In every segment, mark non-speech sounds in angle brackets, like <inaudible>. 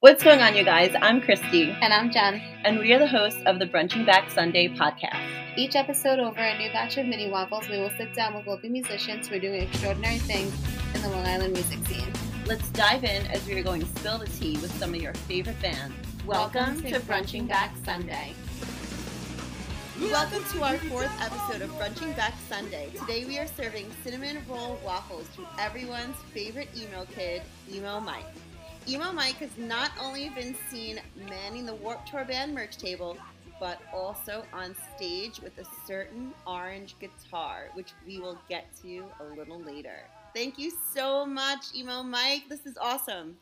What's going on, you guys? I'm Christy. And I'm Jen. And we are the hosts of the Brunching Back Sunday podcast. Each episode, over a new batch of mini waffles, we will sit down with local musicians who are doing extraordinary things in the Long Island music scene. Let's dive in as we are going to spill the tea with some of your favorite bands. Welcome, Welcome to, to Brunching Back Sunday. Welcome to our fourth episode of Brunching Back Sunday. Today we are serving cinnamon roll waffles to everyone's favorite emo kid, Emo Mike. Emo Mike has not only been seen manning the Warped Tour band merch table, but also on stage with a certain orange guitar, which we will get to a little later. Thank you so much, Emo Mike. This is awesome.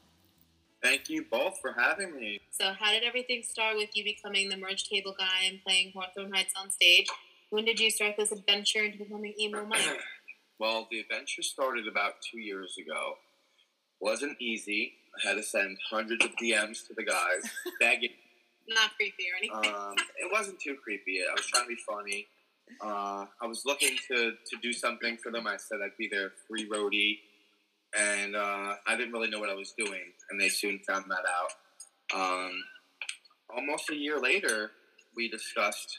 Thank you both for having me. So, how did everything start with you becoming the merch table guy and playing Hawthorne Heights on stage? When did you start this adventure into becoming Emo Mike? <clears throat> well, the adventure started about two years ago. Wasn't easy. I had to send hundreds of DMs to the guys, <laughs> begging. Not creepy or anything. Um, it wasn't too creepy. I was trying to be funny. Uh, I was looking to, to do something for them. I said I'd be their free roadie, and uh, I didn't really know what I was doing, and they soon found that out. Um, almost a year later, we discussed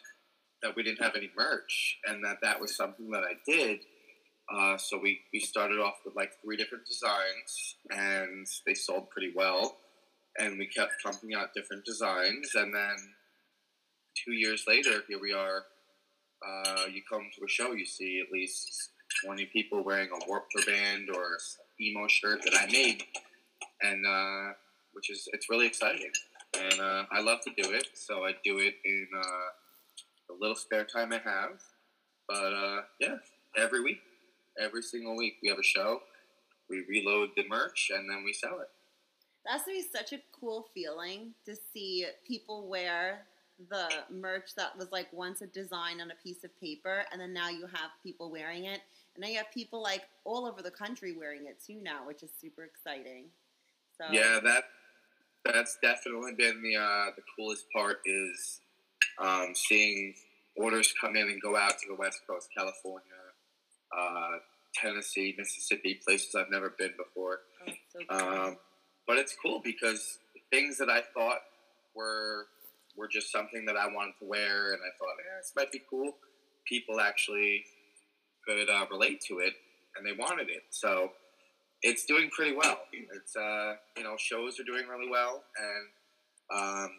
that we didn't have any merch, and that that was something that I did uh, so we, we started off with like three different designs, and they sold pretty well. And we kept pumping out different designs, and then two years later, here we are. Uh, you come to a show, you see at least twenty people wearing a Warped Tour band or emo shirt that I made, and uh, which is it's really exciting. And uh, I love to do it, so I do it in uh, the little spare time I have. But uh, yeah, every week every single week. We have a show, we reload the merch, and then we sell it. That's gonna be such a cool feeling to see people wear the merch that was like once a design on a piece of paper, and then now you have people wearing it, and now you have people like all over the country wearing it too now, which is super exciting. So yeah, that that's definitely been the uh, the coolest part is um, seeing orders come in and go out to the West Coast, California, uh, Tennessee, Mississippi, places I've never been before. Oh, so um, but it's cool because things that I thought were were just something that I wanted to wear, and I thought, eh, this might be cool. People actually could uh, relate to it, and they wanted it. So it's doing pretty well. It's uh, you know shows are doing really well, and um,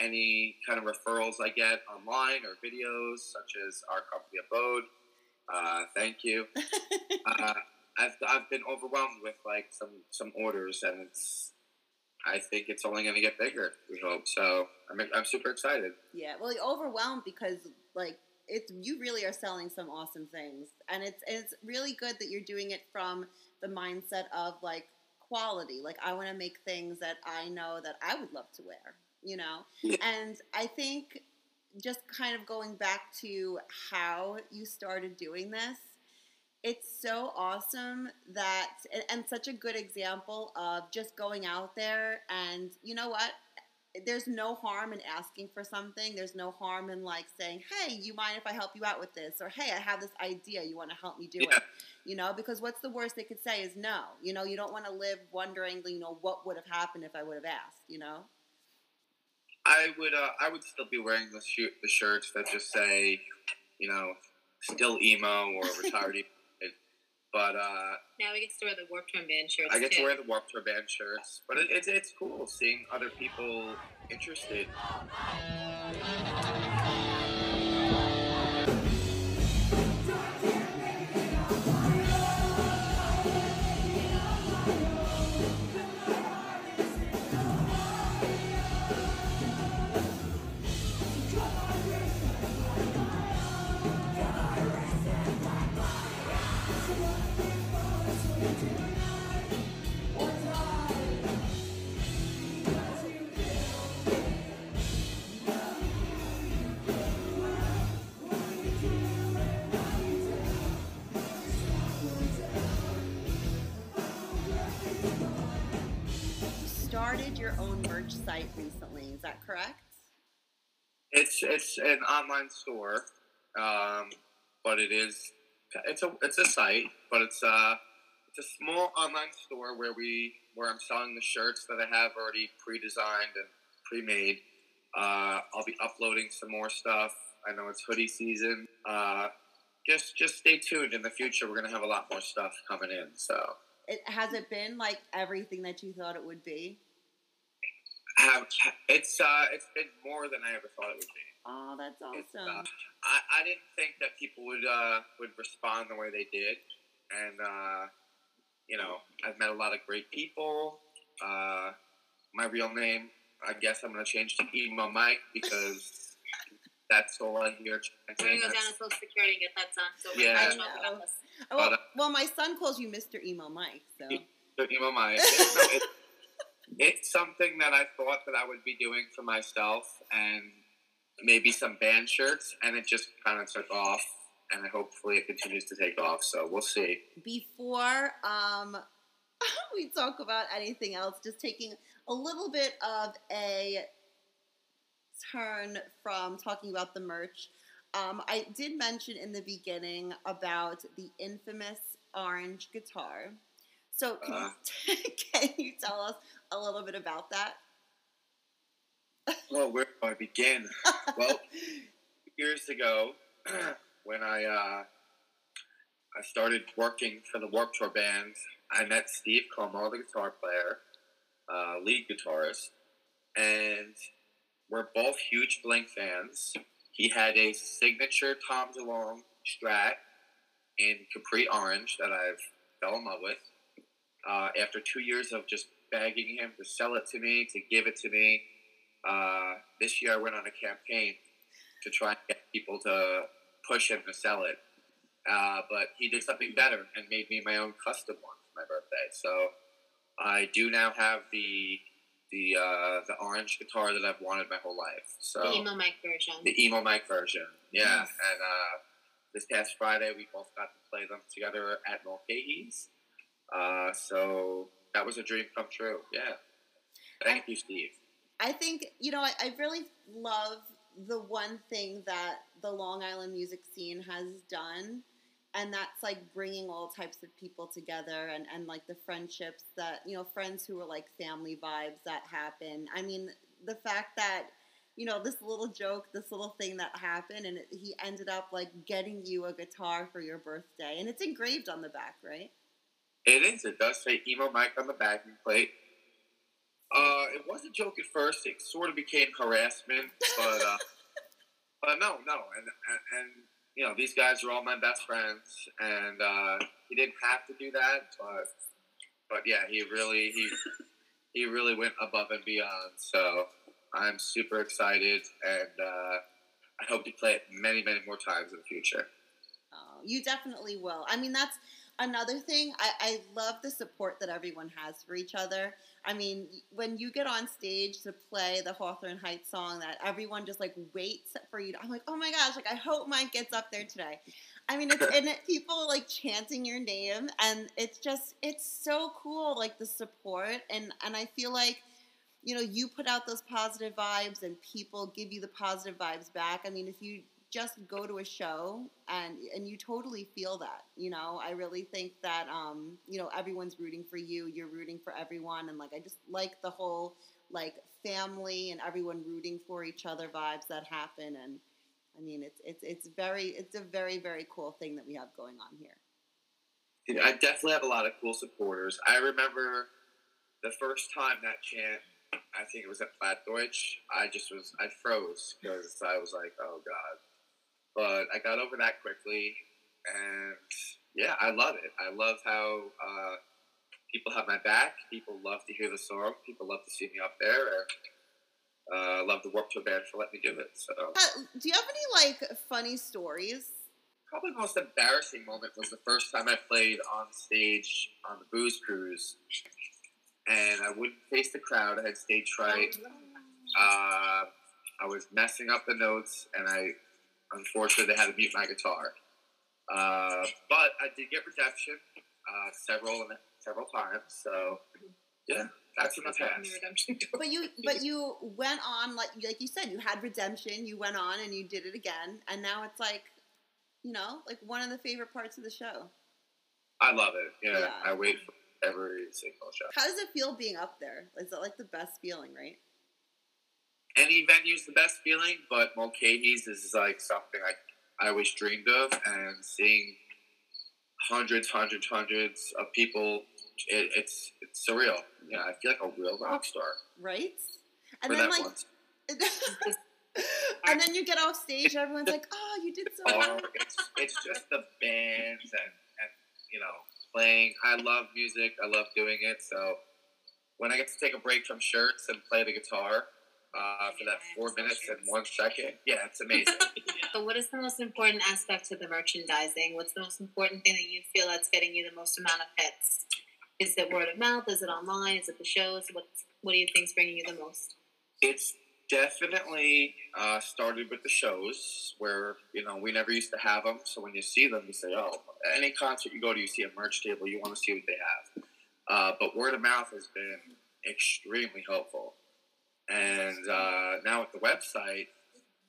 any kind of referrals I get online or videos, such as our company Abode uh, thank you. <laughs> uh, I've I've been overwhelmed with like some some orders, and it's I think it's only going to get bigger. We hope so. I'm I'm super excited. Yeah, well, overwhelmed because like it's you really are selling some awesome things, and it's it's really good that you're doing it from the mindset of like quality. Like I want to make things that I know that I would love to wear. You know, yeah. and I think just kind of going back to how you started doing this, it's so awesome that, and such a good example of just going out there and you know what? There's no harm in asking for something. There's no harm in like saying, "Hey, you mind if I help you out with this?" or "Hey, I have this idea. You want to help me do yeah. it?" You know, because what's the worst they could say is no. You know, you don't want to live wondering, you know, what would have happened if I would have asked. You know. I would uh, I would still be wearing the sh- the shirts that just say, you know, still emo or retired. but uh, now we get to wear the Warped Tour band shirts. I get too. to wear the Warped Tour band shirts, but it, it's it's cool seeing other people interested. Started your own merch site recently. Is that correct? It's it's an online store, um, but it is it's a it's a site, but it's uh it's a small online store where we where I'm selling the shirts that I have already pre-designed and pre-made. Uh, I'll be uploading some more stuff. I know it's hoodie season. Uh, just just stay tuned. In the future, we're gonna have a lot more stuff coming in. So, It has it been like everything that you thought it would be? have, it's uh, it's been more than I ever thought it would be. Oh, that's awesome. uh, I, I didn't think that people would uh, would respond the way they did, and uh, you know, I've met a lot of great people. Uh, my real name, I guess, I'm gonna change to Emo Mike because that's all I hear. We're gonna go down That's- to social security and get that done. So we're Yeah. gonna about this. Oh, well, but, uh, well, my son calls you Mr. Emo Mike, so So Emo Mike. <laughs> It's, no, it's, it's something that I thought that I would be doing for myself and maybe some band shirts, and it just kind of took off. And hopefully it continues to take off. So we'll see. before um, <laughs> we talk about anything else, just taking a little bit of a turn from talking about the merch. Um, I did mention in the beginning about the infamous orange guitar. So can, Uh. you, <laughs> can you tell us a little bit about that? Well, where do I begin? <laughs> well, years ago, <clears throat> when I uh, I started working for the Warped Tour band, I met Steve Como, the guitar player, uh, lead guitarist, and we're both huge Blink fans. He had a signature Tom DeLonge Strat in Capri Orange that I've fell in love with. Uh, after two years of just begging him to sell it to me, to give it to me, uh, this year I went on a campaign to try and get people to push him to sell it. Uh, but he did something better and made me my own custom one for my birthday. So I do now have the the uh, the orange guitar that I've wanted my whole life. So The Emo Mike version. the Emo Mike version, yeah. Nice. And uh, this past Friday we both got to play them together at Mulcahy's. Uh, so that was a dream come true. Yeah. Thank you, Steve. I think you know I, I really love the one thing that the Long Island music scene has done, and that's like bringing all types of people together and and like the friendships that you know friends who are like family vibes that happen. I mean the fact that you know this little joke, this little thing that happened, and it, he ended up like getting you a guitar for your birthday, and it's engraved on the back, right? It is. It does say emo mike on the backing plate. Uh, it was a joke at first. It sort of became harassment, but uh, <laughs> but no, no, and, and and you know these guys are all my best friends, and uh, he didn't have to do that, but but yeah, he really he he really went above and beyond. So I'm super excited, and uh, I hope to play it many, many more times in the future. Oh, you definitely will. I mean, that's another thing. I, I love the support that everyone has for each other. I mean, when you get on stage to play the Hawthorne Heights song, that everyone just like waits for you. To, I'm like, oh my gosh, like I hope Mike gets up there today. I mean, it's and it, people like chanting your name, and it's just it's so cool, like the support, and and I feel like you know you put out those positive vibes, and people give you the positive vibes back. I mean, if you just go to a show and and you totally feel that you know i really think that um you know everyone's rooting for you you're rooting for everyone and like i just like the whole like family and everyone rooting for each other vibes that happen and i mean it's it's it's very it's a very very cool thing that we have going on here I definitely have a lot of cool supporters. I remember the first time that chant, I think it was at Plattduetsche, I just was, I froze because I was like, oh God. But I got over that quickly. And yeah, I love it. I love how uh, people have my back. People love to hear the song. People love to see me up there. And uh, love the Warped Tour band for letting me do it. So Uh, do you have any like funny stories probably the most embarrassing moment was the first time I played on stage on the Booze Cruise, and I wouldn't face the crowd. I had stage fright. Uh, I was messing up the notes, and I unfortunately they had to mute my guitar. Uh, but I did get redemption uh, several several times. So yeah, that's in the past. Redemption. but you but you went on like like you said you had redemption you went on and you did it again and now it's like you know like one of the favorite parts of the show I love it. Yeah, Yeah. I wait for every single show. How does it feel being up there? Is it like the best feeling, right? Any venue's the best feeling, but Mulcahy's is like something I I always dreamed of, and seeing hundreds, hundreds, hundreds of people, it, it's it's surreal. Yeah, I feel like a real rock star Right? And then like <laughs> and then you get off stage, everyone's like, "Oh, you did so <laughs> Oh, well." it's, it's just the bands and, and you know playing. I love music. I love doing it. So when I get to take a break from shirts and play the guitar uh, for that four minutes and one second, yeah, it's amazing. <laughs> So, what is the most important aspect to the merchandising? What's the most important thing that you feel that's getting you the most amount of hits? Is it word of mouth? Is it online? Is it the shows? What What do you think's bringing you the most? it's definitely uh, started with the shows where you know we never used to have them. So when you see them, you say, "Oh, any concert you go to, you see a merch table. You want to see what they have." Uh, but word of mouth has been extremely helpful, and uh, now with the website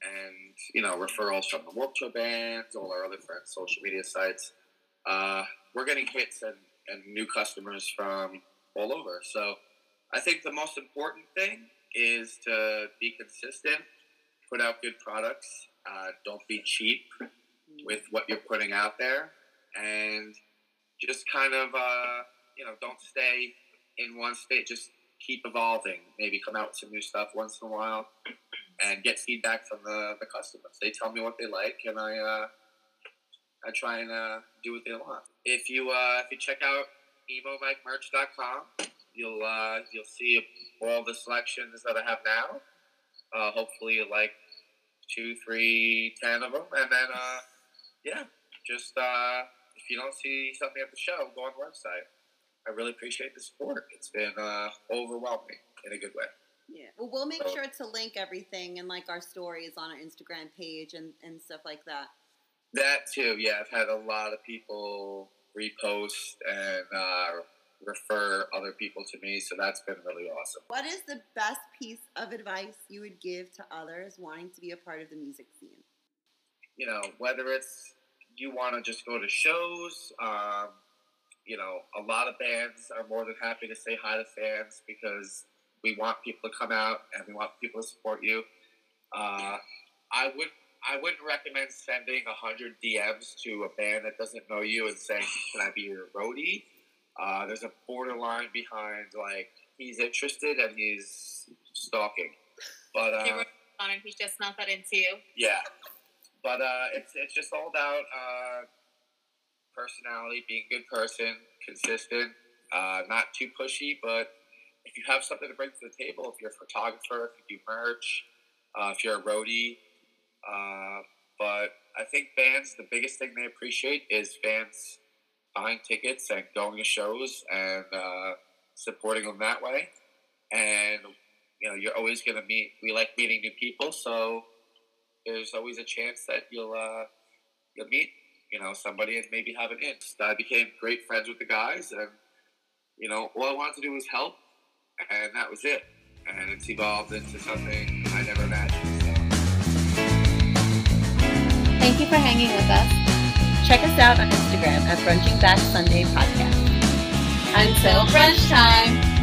and you know referrals from the Warped Tour bands, all our other friends' social media sites, uh, we're getting hits and, and new customers from all over. So I think the most important thing is to be consistent, put out good products, uh, don't be cheap with what you're putting out there, and just kind of uh, you know don't stay in one state. Just keep evolving. Maybe come out with some new stuff once in a while, and get feedback from the, the customers. They tell me what they like, and I uh, I try and uh, do what they want. If you uh, if you check out emomikemerch.com, you'll uh, you'll see all the selections that I have now. Uh, hopefully, you like two, three, ten of them, and then uh, yeah, just uh, if you don't see something at the show, go on the website. I really appreciate the support. It's been uh, overwhelming in a good way. Yeah. Well, we'll make So- sure to link everything and like our stories on our Instagram page and, and stuff like that. That too, yeah. I've had a lot of people repost and uh, refer other people to me, so that's been really awesome. What is the best piece of advice you would give to others wanting to be a part of the music scene? You know, whether it's you want to just go to shows, um, you know, a lot of bands are more than happy to say hi to fans because we want people to come out and we want people to support you. Uh, I would. I wouldn't recommend sending hundred DMs to a band that doesn't know you and saying, "Can I be your roadie?" Uh, there's a borderline behind like he's interested and he's stalking, but uh, on. He's just not that into you. yeah, but uh, it's it's just all about uh, personality, being a good person, consistent, uh, not too pushy. But if you have something to bring to the table, if you're a photographer, if you do merch, uh, if you're a roadie, uh, but I think bands, the biggest thing they appreciate is fans buying tickets and going to shows and uh, supporting them that way. And you know, you're always going to meet. We like meeting new people, so there's always a chance that you'll uh, you'll meet you know somebody and maybe have an in. I became great friends with the guys, and you know, all I wanted to do was help, and that was it. And it's evolved into something I never imagined. So. Thank you for hanging with us. Check us out on Instagram at Brunching Back Sunday Podcast. Until brunch time.